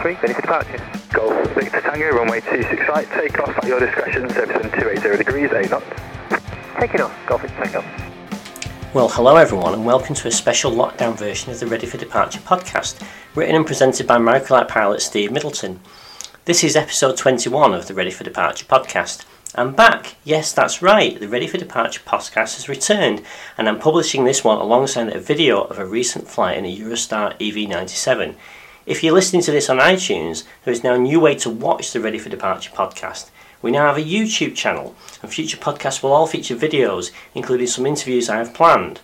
3, ready for departure. Golf Victor Tango, runway 26 right, take off at your discretion, service 280 degrees, 8 knots. Taking off, Golf Victor Tango. Well, hello everyone, and welcome to a special lockdown version of the Ready for Departure podcast, written and presented by Microlight pilot Steve Middleton. This is episode 21 of the Ready for Departure podcast. I'm back. Yes, that's right. The Ready for Departure podcast has returned, and I'm publishing this one alongside a video of a recent flight in a Eurostar EV97. If you're listening to this on iTunes, there is now a new way to watch the Ready for Departure podcast. We now have a YouTube channel, and future podcasts will all feature videos, including some interviews I have planned.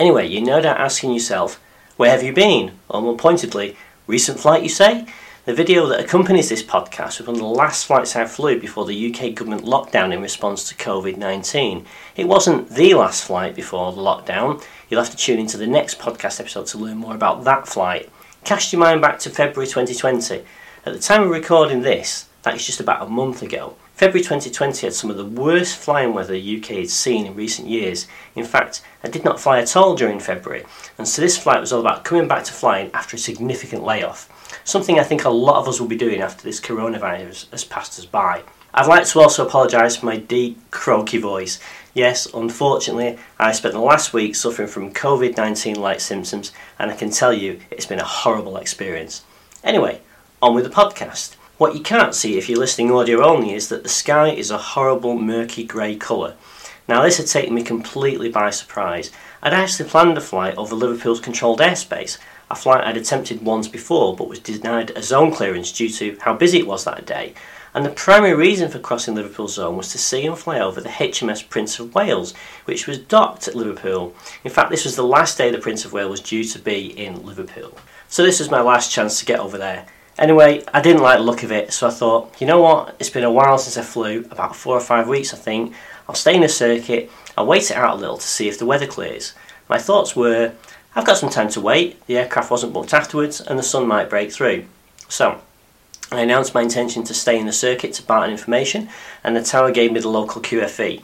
Anyway, you're no doubt asking yourself, where have you been? Or more pointedly, recent flight you say? The video that accompanies this podcast was one of the last flights I flew before the UK government lockdown in response to COVID 19. It wasn't the last flight before the lockdown. You'll have to tune into the next podcast episode to learn more about that flight. Cast your mind back to February 2020. At the time of recording this, that is just about a month ago, February 2020 had some of the worst flying weather the UK had seen in recent years. In fact, I did not fly at all during February, and so this flight was all about coming back to flying after a significant layoff. Something I think a lot of us will be doing after this coronavirus has passed us by. I'd like to also apologise for my deep, croaky voice. Yes, unfortunately, I spent the last week suffering from COVID 19 like symptoms, and I can tell you it's been a horrible experience. Anyway, on with the podcast. What you can't see if you're listening audio only is that the sky is a horrible murky grey colour. Now, this had taken me completely by surprise. I'd actually planned a flight over Liverpool's controlled airspace, a flight I'd attempted once before but was denied a zone clearance due to how busy it was that day. And the primary reason for crossing Liverpool zone was to see and fly over the HMS Prince of Wales, which was docked at Liverpool. In fact, this was the last day the Prince of Wales was due to be in Liverpool. So this was my last chance to get over there. Anyway, I didn't like the look of it, so I thought, you know what, it's been a while since I flew, about four or five weeks I think. I'll stay in the circuit, I'll wait it out a little to see if the weather clears. My thoughts were, I've got some time to wait, the aircraft wasn't booked afterwards, and the sun might break through. So, I announced my intention to stay in the circuit to Barton information, and the tower gave me the local QFE.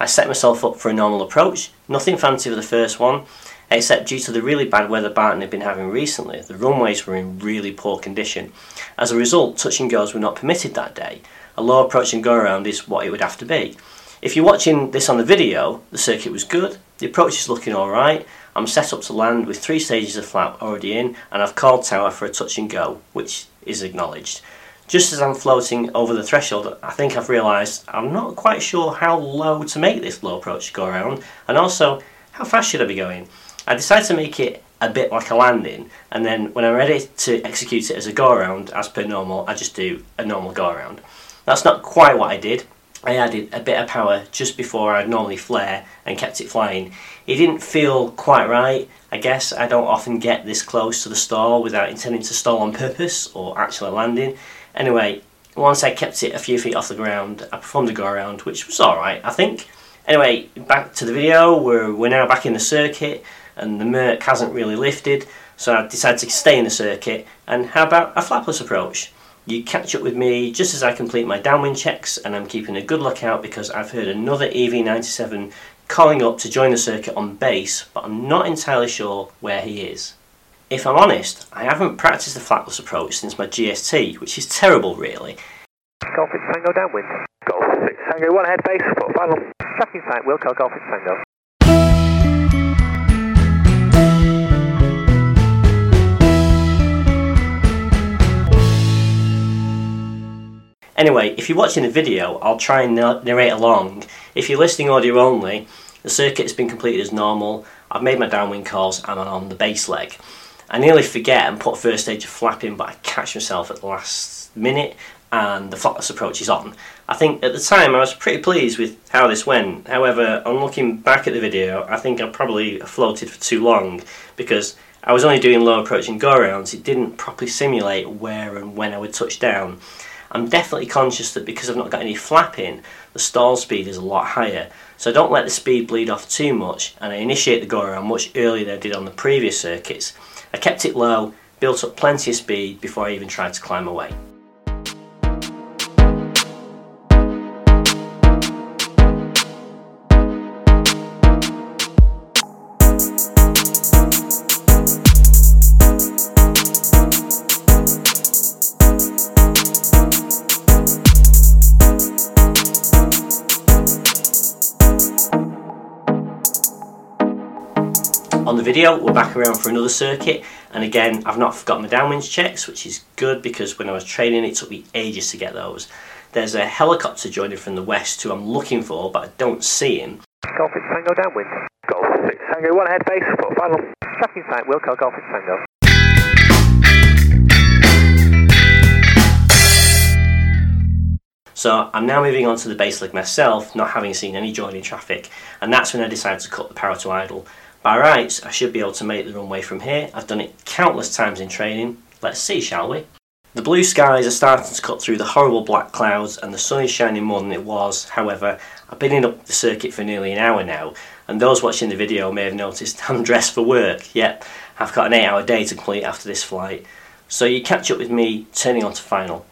I set myself up for a normal approach, nothing fancy for the first one, except due to the really bad weather Barton had been having recently, the runways were in really poor condition. As a result, touch and goes were not permitted that day. A low approach and go around is what it would have to be. If you're watching this on the video, the circuit was good, the approach is looking alright, I'm set up to land with three stages of flap already in, and I've called tower for a touch and go, which is acknowledged. Just as I'm floating over the threshold, I think I've realised I'm not quite sure how low to make this low approach go around, and also how fast should I be going. I decided to make it a bit like a landing, and then when I'm ready to execute it as a go around, as per normal, I just do a normal go around. That's not quite what I did. I added a bit of power just before I'd normally flare and kept it flying. It didn't feel quite right. I guess I don't often get this close to the stall without intending to stall on purpose or actually landing. Anyway, once I kept it a few feet off the ground, I performed a go around, which was alright, I think. Anyway, back to the video, we're, we're now back in the circuit and the murk hasn't really lifted, so I decided to stay in the circuit. And how about a flapless approach? You catch up with me just as I complete my downwind checks, and I'm keeping a good lookout because I've heard another EV97 calling up to join the circuit on base, but I'm not entirely sure where he is. If I'm honest, I haven't practiced the flapless approach since my GST, which is terrible really. Golf Victor Tango downwind. Golf Victor Tango, one ahead base, final. Tracking sight, Wilco Golf Victor Tango. Anyway, if you're watching the video, I'll try and narrate along. If you're listening audio only, the circuit has been completed as normal. I've made my downwind calls and I'm on the base leg. I nearly forget and put first stage of flapping, but I catch myself at the last minute and the flapless approach is on. I think at the time I was pretty pleased with how this went. However, on looking back at the video, I think I probably floated for too long because I was only doing low approach and go arounds. It didn't properly simulate where and when I would touch down. I'm definitely conscious that because I've not got any flapping, the stall speed is a lot higher. So I don't let the speed bleed off too much and I initiate the go around much earlier than I did on the previous circuits. I kept it low, built up plenty of speed before I even tried to climb away. On the video, we're back around for another circuit, and again, I've not forgotten my downwinds checks, which is good because when I was training, it took me ages to get those. There's a helicopter joining from the west who I'm looking for, but I don't see him. Golf it's Tango downwind. Golf 6 Tango 1 head base, report final. Tracking site, Wilco Golf Tango. So I'm now moving on to the base leg myself, not having seen any joining traffic, and that's when I decided to cut the power to idle. By rights, I should be able to make the runway from here. I've done it countless times in training. Let's see, shall we? The blue skies are starting to cut through the horrible black clouds and the sun is shining more than it was. However, I've been in up the circuit for nearly an hour now, and those watching the video may have noticed I'm dressed for work. Yep, I've got an 8 hour day to complete after this flight. So you catch up with me turning on to final.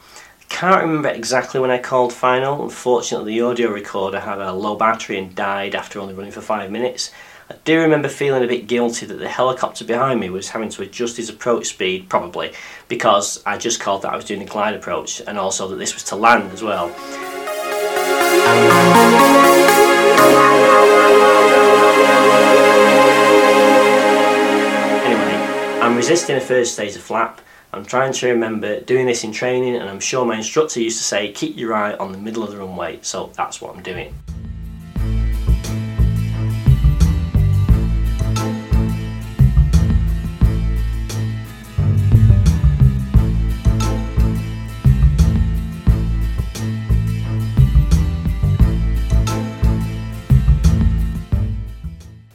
Can't remember exactly when I called final. Unfortunately, the audio recorder had a low battery and died after only running for five minutes. I do remember feeling a bit guilty that the helicopter behind me was having to adjust his approach speed, probably because I just called that I was doing a glide approach, and also that this was to land as well. Anyway, I'm resisting a first stage of flap. I'm trying to remember doing this in training, and I'm sure my instructor used to say, keep your eye on the middle of the runway, so that's what I'm doing.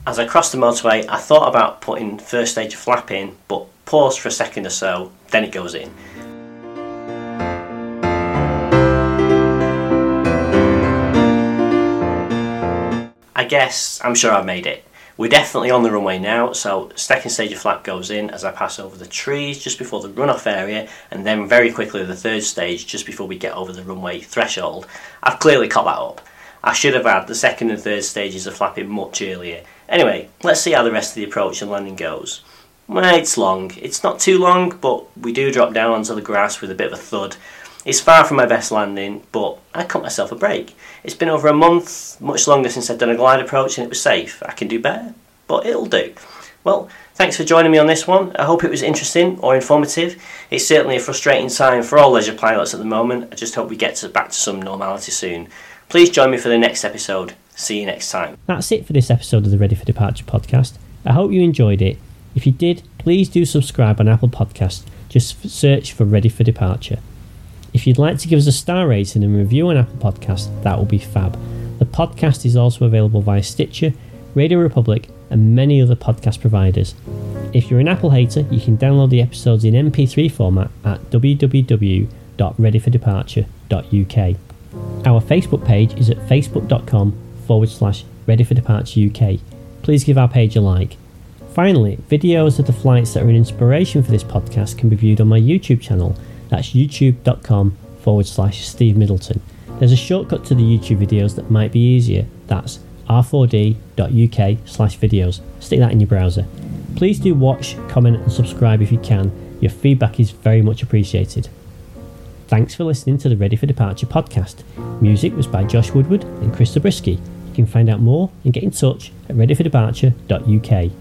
As I crossed the motorway, I thought about putting first stage of flap in, but paused for a second or so, then it goes in. I guess I'm sure I've made it. We're definitely on the runway now, so second stage of flap goes in as I pass over the trees just before the runoff area, and then very quickly the third stage just before we get over the runway threshold. I've clearly caught that up. I should have had the second and third stages of flapping much earlier. Anyway, let's see how the rest of the approach and landing goes. Well, it's long. It's not too long, but we do drop down onto the grass with a bit of a thud. It's far from my best landing, but I cut myself a break. It's been over a month, much longer since I've done a glide approach, and it was safe. I can do better, but it'll do. Well, thanks for joining me on this one. I hope it was interesting or informative. It's certainly a frustrating time for all leisure pilots at the moment. I just hope we get to, back to some normality soon. Please join me for the next episode. See you next time. That's it for this episode of the Ready for Departure podcast. I hope you enjoyed it. If you did, please do subscribe on Apple Podcasts. Just search for Ready for Departure. If you'd like to give us a star rating and review on Apple Podcasts, that will be fab. The podcast is also available via Stitcher, RadioPublic, and many other podcast providers. If you're an Apple hater, you can download the episodes in MP3 format at www.readyfordeparture.uk. Our Facebook page is at facebook.com forward slash ready for departure UK. Please give our page a like. Finally, videos of the flights that are an inspiration for this podcast can be viewed on my YouTube channel. That's youtube.com forward slash Steve Middleton. There's a shortcut to the YouTube videos that might be easier. That's r4d.uk slash videos. Stick that in your browser. Please do watch, comment, and subscribe if you can. Your feedback is very much appreciated. Thanks for listening to the Ready for Departure podcast. Music was by Josh Woodward and Chris Zabriskie. You can find out more and get in touch at readyfordeparture.uk.